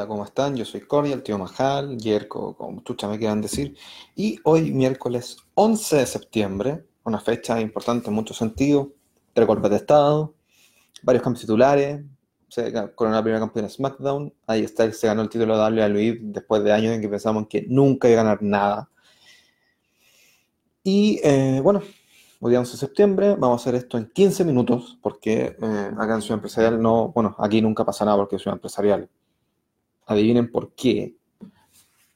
Hola, ¿cómo están? Yo soy Cory, el tío Majal, Yerko, como chucha me quieran decir. Y hoy, miércoles 11 de septiembre, una fecha importante en muchos sentidos, tres golpes de Estado, varios cambios titulares, se coronó la primera campeona SmackDown, ahí está, se ganó el título de WWE después de años en que pensamos que nunca iba a ganar nada. Y eh, bueno, hoy día 11 de septiembre, vamos a hacer esto en 15 minutos, porque eh, acá en Ciudad Empresarial no, bueno, aquí nunca pasa nada porque es Ciudad Empresarial. Adivinen por qué.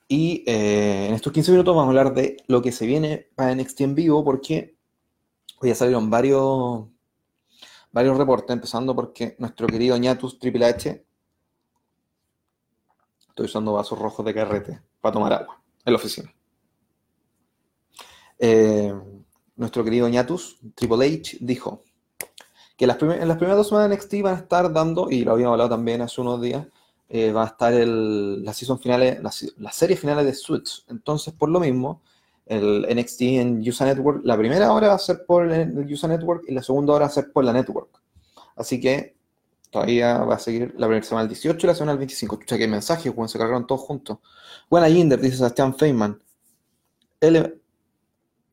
Y eh, en estos 15 minutos vamos a hablar de lo que se viene para NXT en vivo, porque hoy ya salieron varios, varios reportes, empezando porque nuestro querido Ñatus Triple H, estoy usando vasos rojos de carrete para tomar agua en la oficina. Eh, nuestro querido Ñatus Triple H dijo que en las primeras dos semanas de NXT van a estar dando, y lo habíamos hablado también hace unos días, eh, va a estar el, la season finales, la, serie finales de Suits. Entonces, por lo mismo, el NXT en USA Network, la primera hora va a ser por el USA Network y la segunda hora va a ser por la Network. Así que todavía va a seguir la primera semana el 18 y la semana el 25. Escucha que mensajes, cuando se cargaron todos juntos. Buena Jinder, dice Sebastián Feynman.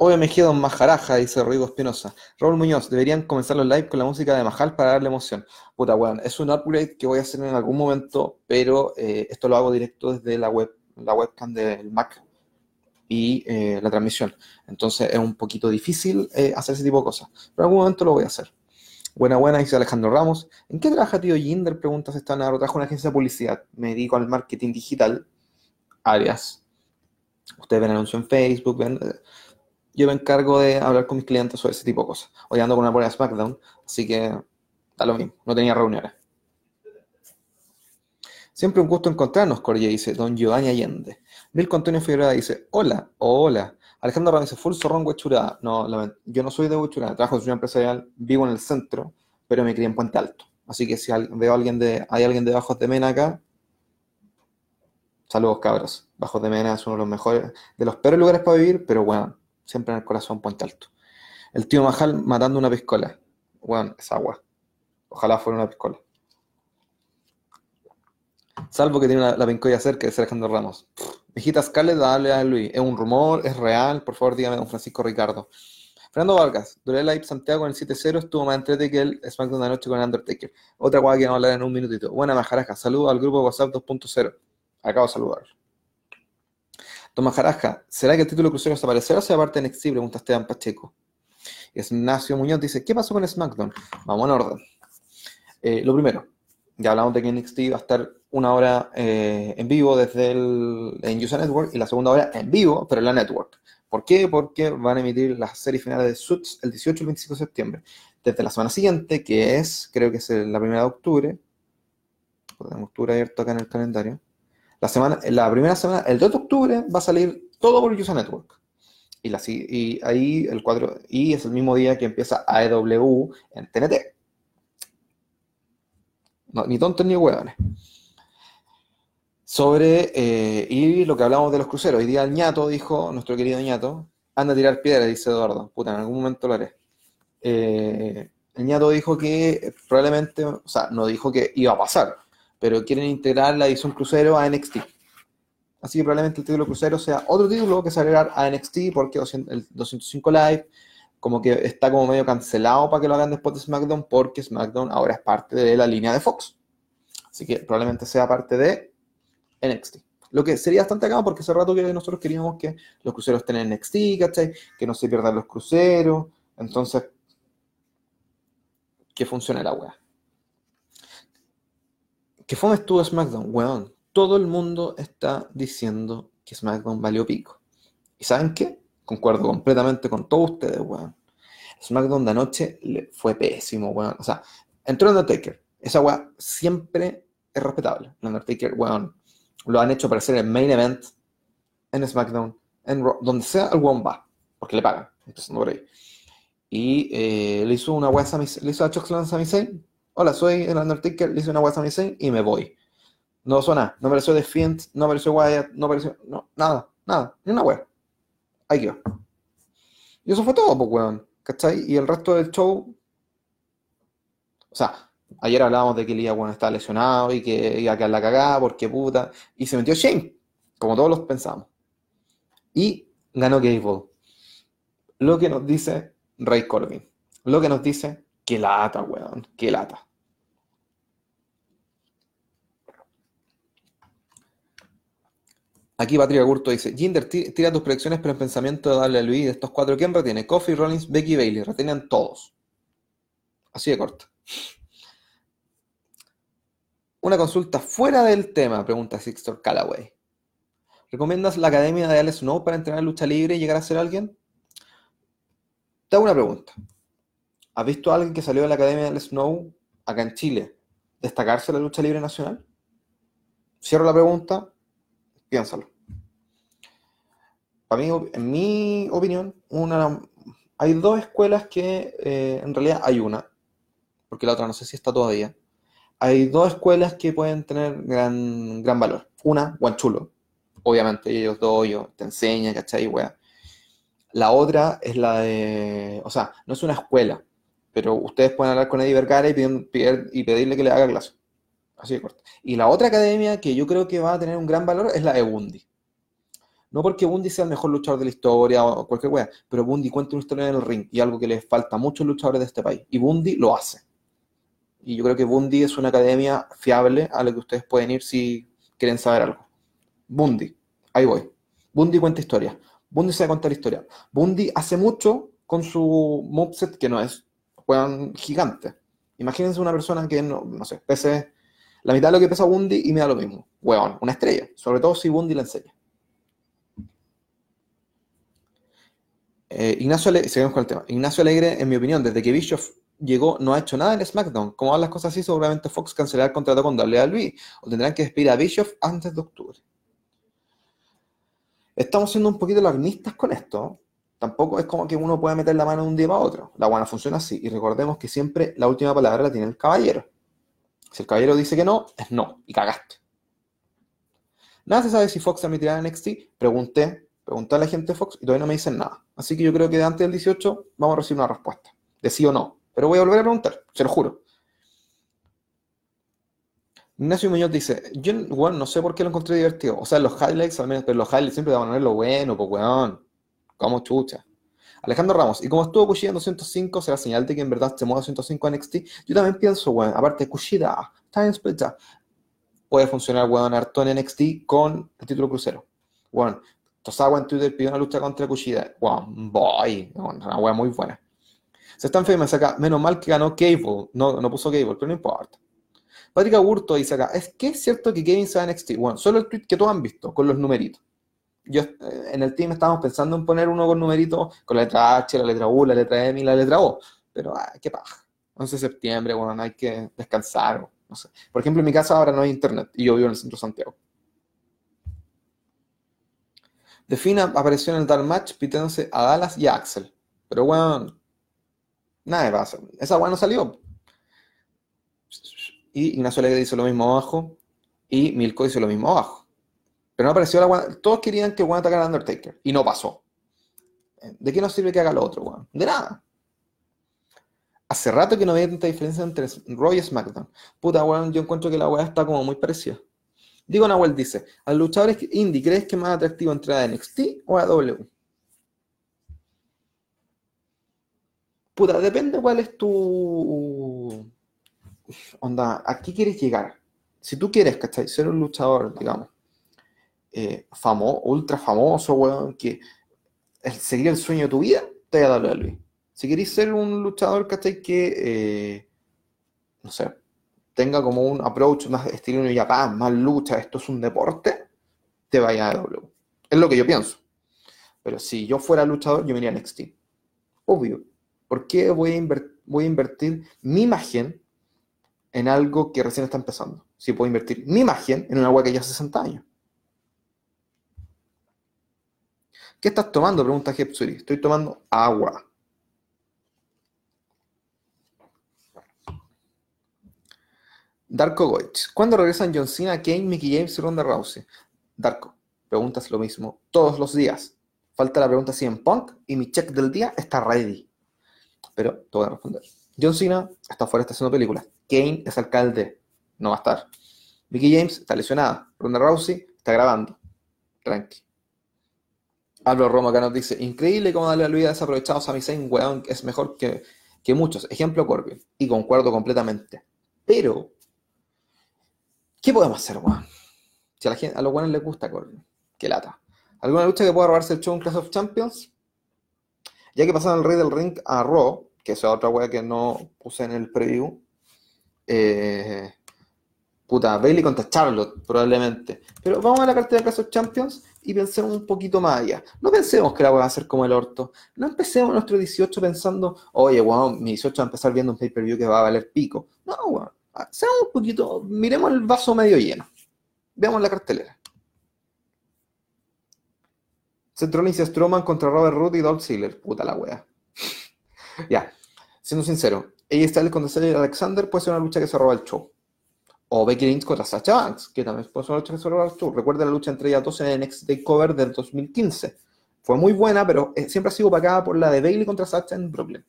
L OMG Don Majaraja, dice Rodrigo Espinosa. Raúl Muñoz, deberían comenzar los live con la música de Majal para darle emoción. Puta, weón, es un upgrade que voy a hacer en algún momento, pero eh, esto lo hago directo desde la web, la webcam del Mac y eh, la transmisión. Entonces es un poquito difícil eh, hacer ese tipo de cosas, pero en algún momento lo voy a hacer. Buena, buena, dice Alejandro Ramos. ¿En qué trabaja tío Jinder? Pregunta si está en trabajo una agencia de publicidad. Me dedico al marketing digital, áreas. Ustedes ven anuncio en Facebook, ven yo me encargo de hablar con mis clientes sobre ese tipo de cosas. Hoy ando con una buena SmackDown, así que da lo mismo, no tenía reuniones. Siempre un gusto encontrarnos, Corrie, dice Don Giovanni Allende. Milko Antonio Figueroa dice, hola, hola. Alejandro Ramírez full zorrón huechurada. No, yo no soy de huechurada, trabajo en una empresarial, vivo en el centro, pero me crié en Puente Alto. Así que si veo alguien de, hay alguien de Bajos de Mena acá, saludos cabros. Bajos de Mena es uno de los mejores, de los peores lugares para vivir, pero bueno, Siempre en el corazón, Puente Alto. El tío Majal matando una piscola. Bueno, es agua. Ojalá fuera una piscola. Salvo que tiene la pincoya cerca de Alejandro Ramos. Viejita Scarlett, dale a Luis. Es un rumor, es real. Por favor, dígame, don Francisco Ricardo. Fernando Vargas, Duré Live Santiago en el 7-0 estuvo más entretenido que el SmackDown de anoche con Undertaker. Otra guay que vamos a hablar en un minutito. Buena majaraja, saludos al grupo WhatsApp 2.0. Acabo de saludar. Tomás Jaraja, ¿será que el título crucero desaparecerá o se aparte NXT? Pregunta Esteban Pacheco. Ignacio Muñoz dice, ¿qué pasó con SmackDown? Vamos en orden. Eh, lo primero, ya hablamos de que NXT va a estar una hora eh, en vivo desde el en User Network y la segunda hora en vivo, pero en la Network. ¿Por qué? Porque van a emitir las series finales de Suits el 18 y el 25 de septiembre. Desde la semana siguiente, que es, creo que es la primera de octubre, octubre abierto acá en el calendario, la, semana, la primera semana, el 2 de octubre, va a salir todo por USA Network. Y, la, y ahí el 4, y es el mismo día que empieza AEW en TNT. ni tontos ni huevones. Sobre, eh, y lo que hablamos de los cruceros. Hoy día el ñato dijo, nuestro querido ñato, anda a tirar piedra, dice Eduardo. Puta, en algún momento lo haré. Eh, el ñato dijo que probablemente, o sea, no dijo que iba a pasar, pero quieren integrar la edición crucero a NXT. Así que probablemente el título crucero sea otro título que se agregar a NXT porque el 205 Live como que está como medio cancelado para que lo hagan después de SmackDown porque SmackDown ahora es parte de la línea de Fox. Así que probablemente sea parte de NXT. Lo que sería bastante acá porque hace rato que nosotros queríamos que los cruceros estén en NXT, ¿cachai? Que no se pierdan los cruceros. Entonces, que funcione la wea. ¿Qué fue estuvo SmackDown? Weón, todo el mundo está diciendo que SmackDown valió pico. ¿Y saben qué? Concuerdo completamente con todos ustedes, weón. SmackDown de anoche fue pésimo, weón. O sea, entró Undertaker. Esa weón siempre es respetable. Undertaker, weón, lo han hecho aparecer en main event, en SmackDown, en donde sea el weón va, porque le pagan, empezando por ahí. Y eh, le hizo una weá le hizo a Chuck Sami Zayn, hola, soy el Undertaker, le hice una WhatsApp y me voy. No suena, no apareció The Fiend, no apareció Wyatt, no apareció, no, nada, nada, ni una wea. Ahí quedó. Y eso fue todo, pues, weón. ¿Cachai? Y el resto del show, o sea, Ayer hablábamos de que Lía bueno, estaba lesionado y que iba a quedar la cagada porque puta. Y se metió Shane, como todos los pensamos. Y ganó Gable. Lo que nos dice Ray Corbin. Lo que nos dice que lata, weón. Que lata. Aquí Patrick Agurto dice, Jinder, tira tus predicciones, pero en pensamiento de Luis de estos cuatro, ¿quién retiene? Coffee, Rollins, Becky, Bailey. Retienen todos. Así de corto. Una consulta fuera del tema, pregunta Sixtor Callaway. ¿Recomiendas la academia de Alex Snow para entrenar lucha libre y llegar a ser alguien? Te hago una pregunta. ¿Has visto a alguien que salió de la academia de Alex Snow acá en Chile destacarse en la lucha libre nacional? Cierro la pregunta, piénsalo. Para mí, en mi opinión, una, hay dos escuelas que eh, en realidad hay una, porque la otra no sé si está todavía. Hay dos escuelas que pueden tener gran, gran valor. Una, Guanchulo. Obviamente, ellos dos, yo te enseñan, ¿cachai? Wea. La otra es la de. O sea, no es una escuela, pero ustedes pueden hablar con Eddie Vergara y, y pedirle que le haga clase. Así de corto. Y la otra academia que yo creo que va a tener un gran valor es la de Bundy. No porque Bundy sea el mejor luchador de la historia o cualquier wea, pero Bundy cuenta una historia en el ring y algo que le falta a muchos luchadores de este país. Y Bundy lo hace. Y yo creo que Bundy es una academia fiable a la que ustedes pueden ir si quieren saber algo. Bundy, ahí voy. Bundy cuenta historia. Bundy sabe contar historia. Bundy hace mucho con su moveset que no es juegan gigante. Imagínense una persona que no, no sé, pese la mitad de lo que pesa Bundy y me da lo mismo. Weón, una estrella. Sobre todo si Bundy la enseña. Eh, Ignacio Alegre, seguimos con el tema. Ignacio Alegre, en mi opinión, desde que Bischoff llegó, no ha hecho nada en SmackDown. Como van las cosas así, seguramente Fox cancelará el contrato con WWE o tendrán que despedir a Bischoff antes de octubre. Estamos siendo un poquito larnistas con esto. Tampoco es como que uno pueda meter la mano de un día para otro. La buena funciona así. Y recordemos que siempre la última palabra la tiene el caballero. Si el caballero dice que no, es no. Y cagaste. Nada se sabe si Fox emitirá en NXT. Pregunté, pregunté a la gente de Fox y todavía no me dicen nada. Así que yo creo que antes del 18 vamos a recibir una respuesta. De sí o no. Pero voy a volver a preguntar, se lo juro. Ignacio Muñoz dice, yo bueno, no sé por qué lo encontré divertido. O sea, los highlights, al menos, pero los highlights siempre van a ver lo bueno, pues weón. Como chucha. Alejandro Ramos, y como estuvo Kushida en 205, será señal de que en verdad se mueve a 205 en NXT. Yo también pienso, weón, aparte Kushida, Time Splitter, puede funcionar, weón, harto en NXT con el título crucero. Weón, Tosawa en Twitter pidió una lucha contra Kushida. Weón, boy, una weón muy buena. Se está enferma, acá. Menos mal que ganó Cable. No, no puso Cable, pero no importa. Patrick Aburto dice acá, ¿es que es cierto que Kevin se va a NXT? Bueno, solo el tweet que todos han visto, con los numeritos. Yo, eh, en el team estábamos pensando en poner uno con numeritos, con la letra H, la letra U, la letra M y la letra O. Pero, ah, qué paja. 11 de septiembre, bueno, hay que descansar. No sé. Por ejemplo, en mi casa ahora no hay internet y yo vivo en el centro Santiago. Defina apareció en el Dark Match pidiéndose a Dallas y a Axel. Pero bueno, Nada de pasa. Esa weá no salió. Y Ignacio Alegre dice lo mismo abajo. Y Milko dice lo mismo abajo. Pero no apareció la weá. Todos querían que weón atacara a Undertaker. Y no pasó. ¿De qué nos sirve que haga lo otro, weón? De nada. Hace rato que no había tanta diferencia entre Roy y SmackDown. Puta, weón, yo encuentro que la weá está como muy parecida. Digo Nahuel dice, al luchadores indie, ¿crees que es más atractivo entrar a NXT o a W? Puta, depende cuál es tu. Onda, ¿a qué quieres llegar? Si tú quieres, ¿cachai? Ser un luchador, digamos, eh, famoso, ultra famoso, weón, que seguir el sueño de tu vida, te voy a darle a Luis. Si querés ser un luchador, ¿cachai? Que, eh, no sé, tenga como un approach más estilo New Japan, más lucha, esto es un deporte, te vaya a W. Es lo que yo pienso. Pero si yo fuera luchador, yo me iría a NXT. Obvio. ¿Por qué voy a, invertir mi imagen en algo que recién está empezando? Si puedo invertir mi imagen en una agua que ya hace 60 años. ¿Qué estás tomando? Pregunta Jepsuri. Estoy tomando agua. Darko Goich. ¿Cuándo regresan John Cena, Kane, Mickey James y Ronda Rousey? Darko, preguntas lo mismo todos los días. Falta la pregunta si en Punk y mi check del día está ready pero te voy a responder. John Cena está fuera, está haciendo películas. Kane es alcalde, no va a estar. Mickey James está lesionada. Ronda Rousey está grabando. Tranqui. Álvaro Roma acá nos dice, increíble cómo darle la vida desaprovechado a Sami Zayn, weón, es mejor que, que muchos. Ejemplo Corbin. Y concuerdo completamente. Pero, ¿qué podemos hacer, weón? Si a, la gente, a los buenos les gusta Corbin. Qué lata. ¿Alguna lucha que pueda robarse el show en Clash of Champions? Ya que pasaron el Rey del Ring a Raw, que es otra weá que no puse en el preview, eh, puta, Bailey contra Charlotte, probablemente. Pero vamos a la cartera de Clash of Champions y pensemos un poquito más allá. No pensemos que la va a ser como el orto. No empecemos nuestro 18 pensando, oye, mi 18 va a empezar viendo un pay-per-view que va a valer pico. No, weón. Seamos un poquito, miremos el vaso medio lleno. Veamos la cartelera. Centronicia Strowman contra Robert Root y Dolph Ziggler. Puta la wea. ya, siendo sincero, ella está contra Cedric Alexander puede ser una lucha que se roba el show. O Becky Lynch contra Sacha Banks, que también ser una lucha que se show. Recuerda la lucha entre ellas dos en el Next Cover del 2015. Fue muy buena, pero eh, siempre ha sido opacada por la de Bailey contra Sacha en Brooklyn.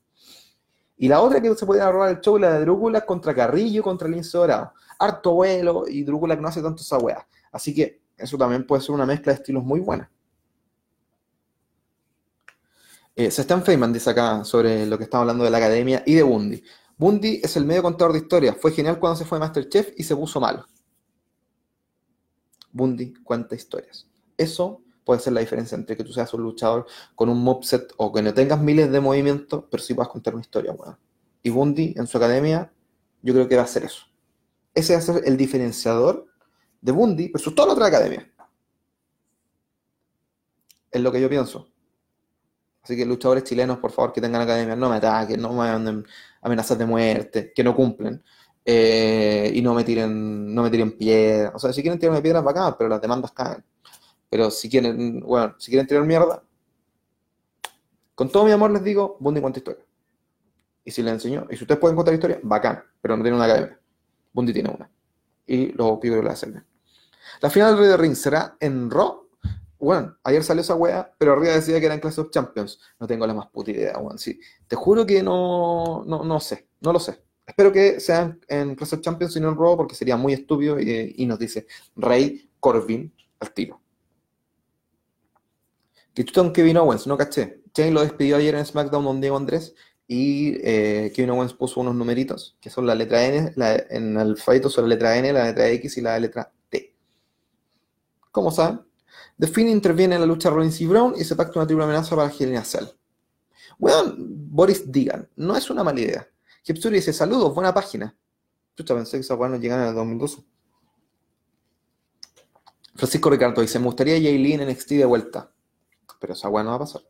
Y la otra que se puede robar el show, la de Drúcula contra Carrillo contra Lince Dorado. Harto vuelo y Drúcula que no hace tanto esa wea. Así que eso también puede ser una mezcla de estilos muy buena. Eh, Stan Feynman dice acá sobre lo que estamos hablando de la academia y de Bundy. Bundy es el medio contador de historias. Fue genial cuando se fue Masterchef y se puso malo. Bundy cuenta historias. Eso puede ser la diferencia entre que tú seas un luchador con un mobset o que no tengas miles de movimientos, pero sí puedas contar una historia, bueno. Y Bundy en su academia, yo creo que va a ser eso. Ese va a ser el diferenciador de Bundy versus toda la otra academia. Es lo que yo pienso. Así que luchadores chilenos, por favor, que tengan academia, no me ataquen, no me manden amenazas de muerte, que no cumplen. Eh, y no me tiren, no me tiren piedras. O sea, si quieren tirarme piedras, bacán, pero las demandas caen. Pero si quieren, bueno, si quieren tirar mierda, con todo mi amor les digo, Bundy cuenta historia. Y si les enseño, y si ustedes pueden contar historia, bacán, pero no tienen una academia. Bundy tiene una. Y lo pido que lo hacen La final del Rey de Ring será en Raw bueno, ayer salió esa wea, pero arriba decía que era en Clash of Champions. No tengo la más puta idea, weón. Sí, te juro que no, no, sé, no lo sé. Espero que sean en Clash of Champions y no en Raw, porque sería muy estúpido y, nos dice Rey Corbin al tiro. Tú Kevin Owens, no caché. Shane lo despidió ayer en SmackDown con Diego Andrés y eh, Kevin Owens puso unos numeritos, que son la letra N, en el alfabeto son la letra N, la letra X y la letra T. ¿Cómo saben? The Finn interviene en la lucha Rollins y Brown y se pacta una triple amenaza para Helena Cell. Bueno, Boris Digan, no es una mala idea. Hipsuri dice, saludos, buena página. Chucha, pensé que esa weá no llegara en el 2012. Francisco Ricardo dice, me gustaría Jaylin en NXT de vuelta. Pero esa weá no va a pasar.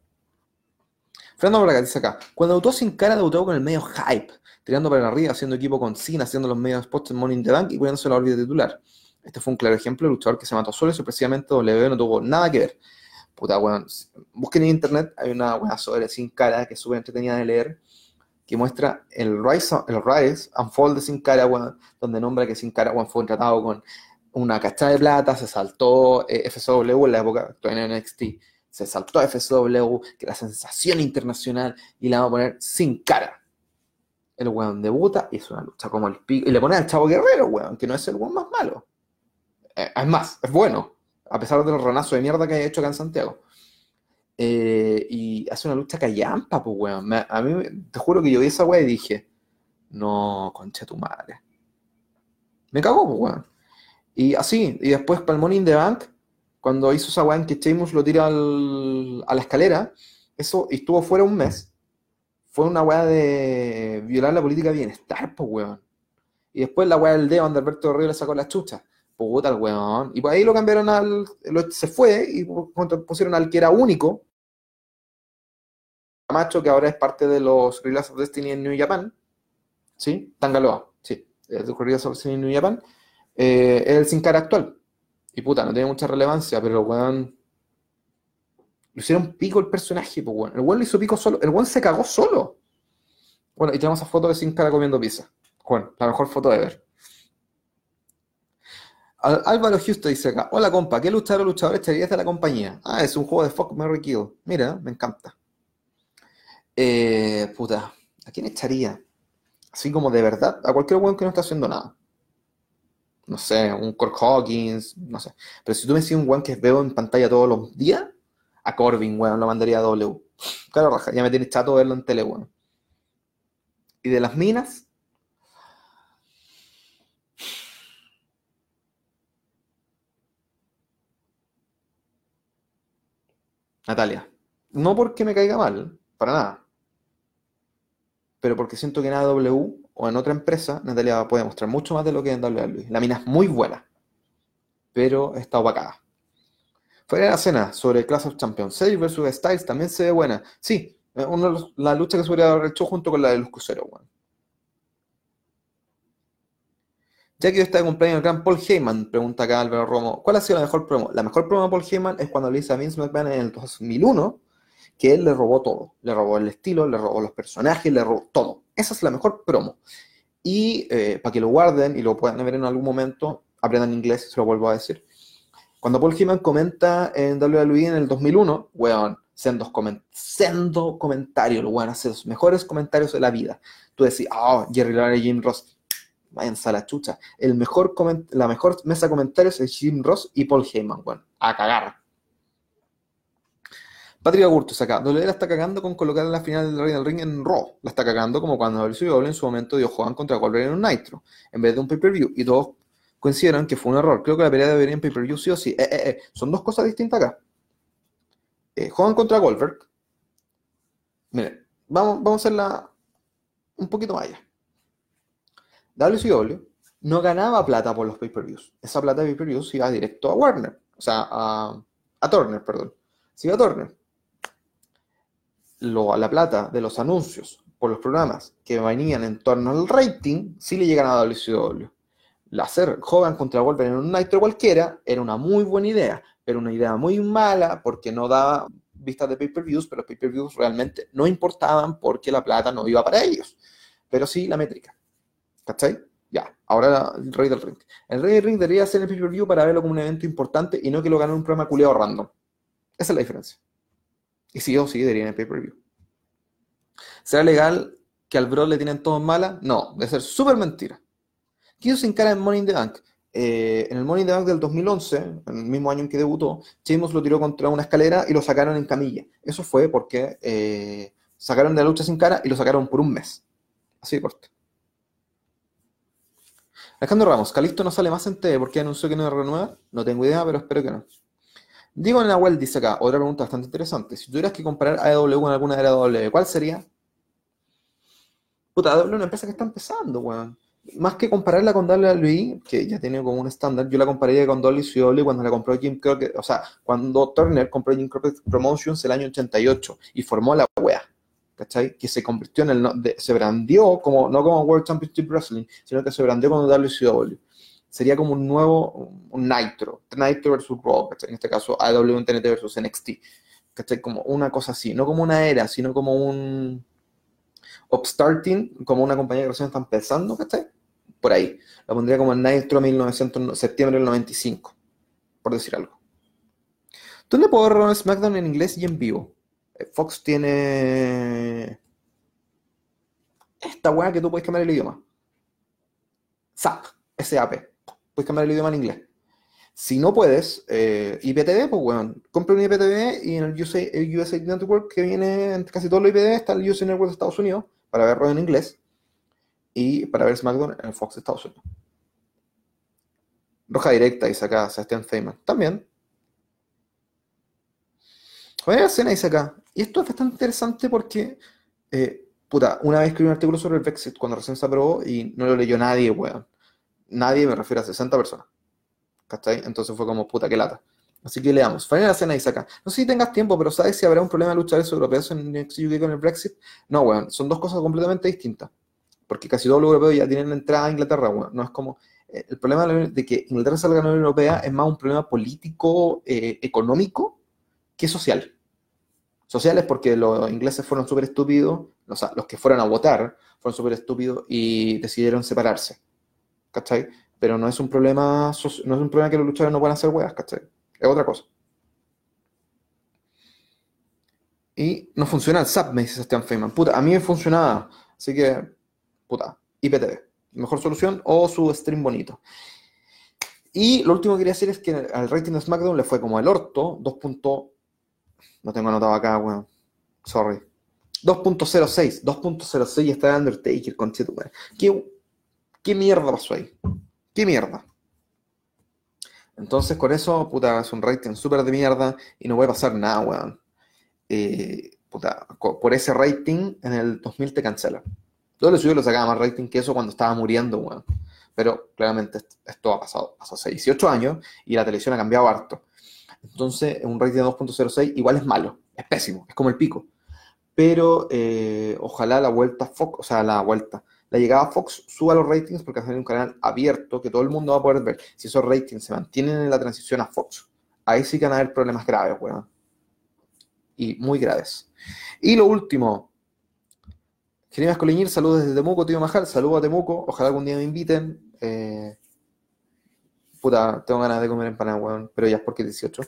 Fernando Braga dice acá, cuando debutó sin cara, debutó con el medio hype, tirando para arriba, haciendo equipo con Cena, haciendo los medios spots en Morning the Bank y poniéndose la órbita titular. Este fue un claro ejemplo de luchador que se mató solo y sorpresivamente W no tuvo nada que ver. Puta, weón. Busquen en internet, hay una weá sobre Sin Cara que es súper entretenida de leer, que muestra el Rise, el Rise and Sin Cara, weón, donde nombra que Sin Cara, weón, fue tratado con una cachada de plata, se saltó eh, FSW en la época, en NXT, se saltó FSW, que era sensación internacional, y la vamos a poner Sin Cara. El weón debuta y es una lucha como el pico. Y le pone al Chavo Guerrero, weón, que no es el weón más malo. Eh, es más, es bueno, a pesar del ranazo de mierda que ha hecho acá en Santiago. Eh, y hace una lucha callampa, pues, weón. a mí, te juro que yo vi esa weá y dije, no, concha tu madre. Me cagó, pues, weón. Y así, y después para el in the Bank, cuando hizo esa weá en que Sheamus lo tira a la escalera, eso estuvo fuera un mes. Fue una weá de violar la política de bienestar, pues, weón. Y después la weá del dedo donde Alberto Río le sacó la chucha. Puta el weón. Y por ahí lo cambiaron al. se fue y pusieron al que era único. Macho, que ahora es parte de los Guerrillas of Destiny en New Japan. ¿Sí? Tangaloa. Sí. Guerrillas of Destiny en New Japan. Eh, es el sin cara actual. Y puta, no tiene mucha relevancia, pero el weón. Lo hicieron pico el personaje, pues weón. El weón lo hizo pico solo. El weón se cagó solo. Bueno, y tenemos esa foto de sin cara comiendo pizza. Bueno, la mejor foto de ver. Álvaro Houston dice acá, hola compa, ¿qué luchador o luchador echarías de la compañía? Ah, es un juego de Fuck, Mary Kill. Mira, me encanta. Eh, puta, ¿a quién echaría? Así como de verdad, a cualquier weón que no está haciendo nada. No sé, un Cork Hawkins, no sé. Pero si tú me decís un weón que veo en pantalla todos los días, a Corbin, weón, lo mandaría a W. Claro, raja, ya me tiene chato verlo en tele, weón. Y de las minas, Natalia. No porque me caiga mal, para nada. Pero porque siento que en AW o en otra empresa, Natalia puede mostrar mucho más de lo que en WWE. La mina es muy buena, pero está opacada. Fuera de la cena sobre Class of Champions, Sage vs Styles también se ve buena. Sí, la lucha que se hubiera hecho junto con la de los cruceros, Ya que está de cumpleaños el gran Paul Heyman, pregunta acá Álvaro Romo, ¿cuál ha sido la mejor promo? La mejor promo de Paul Heyman es cuando le dice a Vince McMahon en el 2001 que él le robó todo. Le robó el estilo, le robó los personajes, le robó todo. Esa es la mejor promo. Y eh, para que lo guarden y lo puedan ver en algún momento, aprendan inglés, se lo vuelvo a decir. Cuando Paul Heyman comenta en WWE en el 2001, weón, sendo, comentarios, weón, hace los mejores comentarios de la vida. Tú decís, oh, Jerry Lawler y Jim Ross, váyanse a la chucha. El mejor la mejor mesa de comentarios es Jim Ross y Paul Heyman, weón, a cagar. Patrick Agurto acá. WWE la está cagando con colocar la final del Rey del Ring en Raw. La está cagando como cuando WCW en su momento dio Juan contra Goldberg en un Nitro, en vez de un pay-per-view. Y todos coincidieron que fue un error. Creo que la pelea debería en pay-per-view sí o sí. Eh, eh, eh. Son dos cosas distintas acá. Juan contra Goldberg. Miren, vamos, vamos a hacerla un poquito más allá. WCW no ganaba plata por los pay-per-views. Esa plata de pay-per-views iba directo a Warner. O sea, a, a Turner, perdón. Se iba a Turner la plata de los anuncios por los programas que venían en torno al rating, sí le llegan a WCW. Hacer Hogan contra Wolverine en un Nitro cualquiera era una muy buena idea, pero una idea muy mala porque no daba vistas de pay-per-views, pero los pay-per-views realmente no importaban porque la plata no iba para ellos, pero sí la métrica. ¿Cachai? Ya, ahora el Rey del Ring. El Rey del Ring debería ser el pay-per-view para verlo como un evento importante y no que lo gane un programa culeado random. Esa es la diferencia. Y sí o sí debería en pay-per-view. ¿Será legal que al Bro le tienen todo en mala? No, debe ser súper mentira. Quiso sin cara en Money in the Bank. Eh, en el Money in the Bank del 2011, en el mismo año en que debutó, Chimos lo tiró contra una escalera y lo sacaron en camilla. Eso fue porque eh, sacaron de la lucha sin cara y lo sacaron por un mes. Así de corto. Alejandro Ramos, Calisto no sale más en TV porque anunció que no renueva. No tengo idea, pero espero que no. Diego Nahuel dice acá, otra pregunta bastante interesante. Si tuvieras que comparar AEW con alguna era AEW, ¿cuál sería? Puta, AEW es una empresa que está empezando, weón. Más que compararla con WWE, que ya tiene como un estándar, yo la compararía con WCW cuando la compró Jim Crockett, o sea, cuando Turner compró Jim Crockett Promotions el año 88 y formó la wea, ¿cachai? Que se convirtió en el, se brandió como, no como World Championship Wrestling, sino que se brandió como WCW sería como un nuevo, un Nitro, Nitro versus Raw, en este caso AW TNT versus NXT, ¿cachai? Como una cosa así, no como una era, sino como un upstarting, como una compañía que recién está empezando, ¿cachai? Por ahí. La pondría como el Nitro 1900, septiembre del 95, por decir algo. ¿Dónde puedo ver SmackDown en inglés y en vivo? Fox tiene esta weá que tú puedes cambiar el idioma. SAP, SAP puedes cambiar el idioma en inglés. Si no puedes, eh, IPTV, pues bueno, compra un IPTV y en el USA, Network que viene en casi todos los IPTV está el USA Network de Estados Unidos para verlo en inglés y para ver SmackDown en el Fox de Estados Unidos. Roja directa, dice acá Sebastián Feynman. También. Buena escena, dice acá. Y esto es bastante interesante porque, eh, puta, una vez escribí un artículo sobre el Brexit cuando recién se aprobó y no lo leyó nadie, weón nadie, me refiero a 60 personas. ¿Cachai? Entonces fue como, puta, qué lata. Así que leamos. la Cena dice acá. No sé si tengas tiempo, pero ¿sabes si habrá un problema de luchadores europeos en UK con el Brexit? No, weón. Son dos cosas completamente distintas. Porque casi todos los europeos ya tienen entrada a Inglaterra, weón. No es como. Eh, el problema de que Inglaterra salga de la Unión Europea es más un problema político, eh, económico, que social. Social es porque los ingleses fueron súper estúpidos, o sea, los que fueron a votar fueron súper estúpidos y decidieron separarse. ¿cachai? Pero no es un problema, no es un problema que los luchadores no puedan hacer weas, ¿cachai? Es otra cosa. Y no funciona el SAP, me dice Sebastián Feynman. Puta, a mí me funcionaba. Así que, puta, IPTV. Mejor solución o su stream bonito. Y lo último que quería decir es que al rating de SmackDown le fue como el orto, 2. No tengo anotado acá, weón. Sorry. 2.06. 2.06 está Undertaker, conchito, ¿Qué, ¿Qué mierda pasó ahí? ¿Qué mierda? Entonces, con eso, puta, es un rating súper de mierda y no puede pasar nada, weón. Eh, puta, por ese rating, en el 2000 te cancela. Todo lo suyo lo sacaba más rating que eso cuando estaba muriendo, weón. Pero claramente esto ha pasado, pasó hace 18 años y la televisión ha cambiado harto. Entonces, un rating de 2.06 igual es malo, es pésimo, es como el pico. Pero eh, ojalá la vuelta Fox, o sea, la vuelta, la llegada a Fox suba los ratings porque va a ser un canal abierto que todo el mundo va a poder ver. Si esos ratings se mantienen en la transición a Fox, ahí sí que van a haber problemas graves, weón. Y muy graves. Y lo último, Jeremías Coliñir, saludos desde Temuco, tío Majal, saludos a Temuco, ojalá algún día me inviten. Eh, puta, tengo ganas de comer empanada, weón, pero ya es porque 18.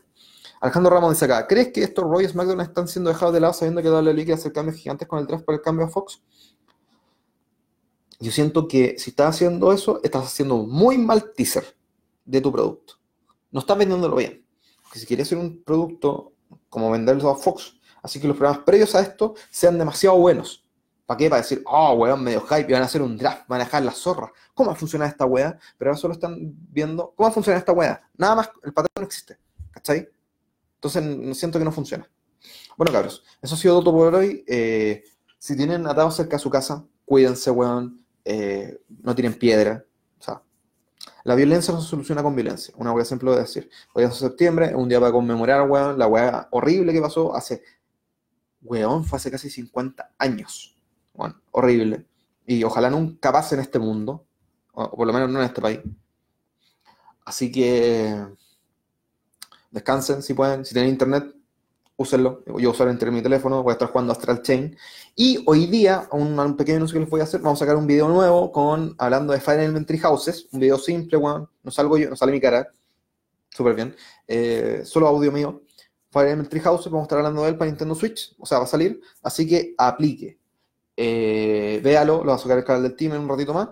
Alejandro Ramos dice acá, ¿crees que estos Royals McDonald's están siendo dejados de lado sabiendo que WWE quiere hacer cambios gigantes con el draft para el cambio a Fox? Yo siento que si estás haciendo eso, estás haciendo muy mal teaser de tu producto. No estás vendiéndolo bien. Porque si quieres hacer un producto como venderlo a Fox, así que los programas previos a esto sean demasiado buenos. ¿Para qué? Para decir, oh, weón, medio hype, y van a hacer un draft, van a dejar la zorra. ¿Cómo va a funcionar esta weá? Pero ahora solo están viendo cómo va a funcionar esta weá. Nada más, el patrón no existe. ¿Cachai? Entonces siento que no funciona. Bueno, cabros, eso ha sido todo por hoy. Eh, si tienen atados cerca de su casa, cuídense, weón. Eh, no tienen piedra. O sea, la violencia no se soluciona con violencia. Una weá simple de decir. Hoy es septiembre, un día para conmemorar, weón, la weá horrible que pasó hace, weón, fue hace casi 50 años. Bueno, horrible. Y ojalá nunca pase en este mundo, o por lo menos no en este país. Así que descansen si pueden, si tienen internet, úsenlo. Yo usar entre mi teléfono, voy a estar jugando Astral Chain. Y hoy día, un, pequeño anuncio que les voy a hacer, vamos a sacar un video nuevo con hablando de Fire Emblem Houses, un video simple, bueno, no salgo yo, no sale mi cara, súper bien, eh, solo audio mío. Fire Emblem Houses, vamos a estar hablando de él para Nintendo Switch, o sea, va a salir, así que aplique. Eh, véalo, lo va a sacar el canal del team en un ratito más.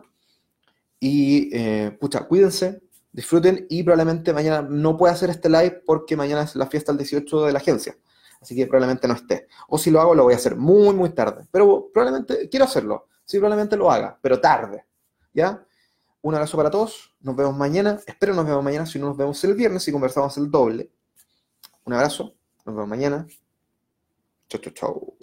Y, eh, pucha, cuídense, disfruten y probablemente mañana no pueda hacer este live porque mañana es la fiesta del 18 de la agencia así que probablemente no esté. O si lo hago, lo voy a hacer muy, muy tarde. Pero probablemente, quiero hacerlo, sí, probablemente lo haga, pero tarde, ¿ya? Un abrazo para todos, nos vemos mañana, espero nos vemos mañana, si no nos vemos el viernes y conversamos el doble. Un abrazo, nos vemos mañana. Chau, chau, chau.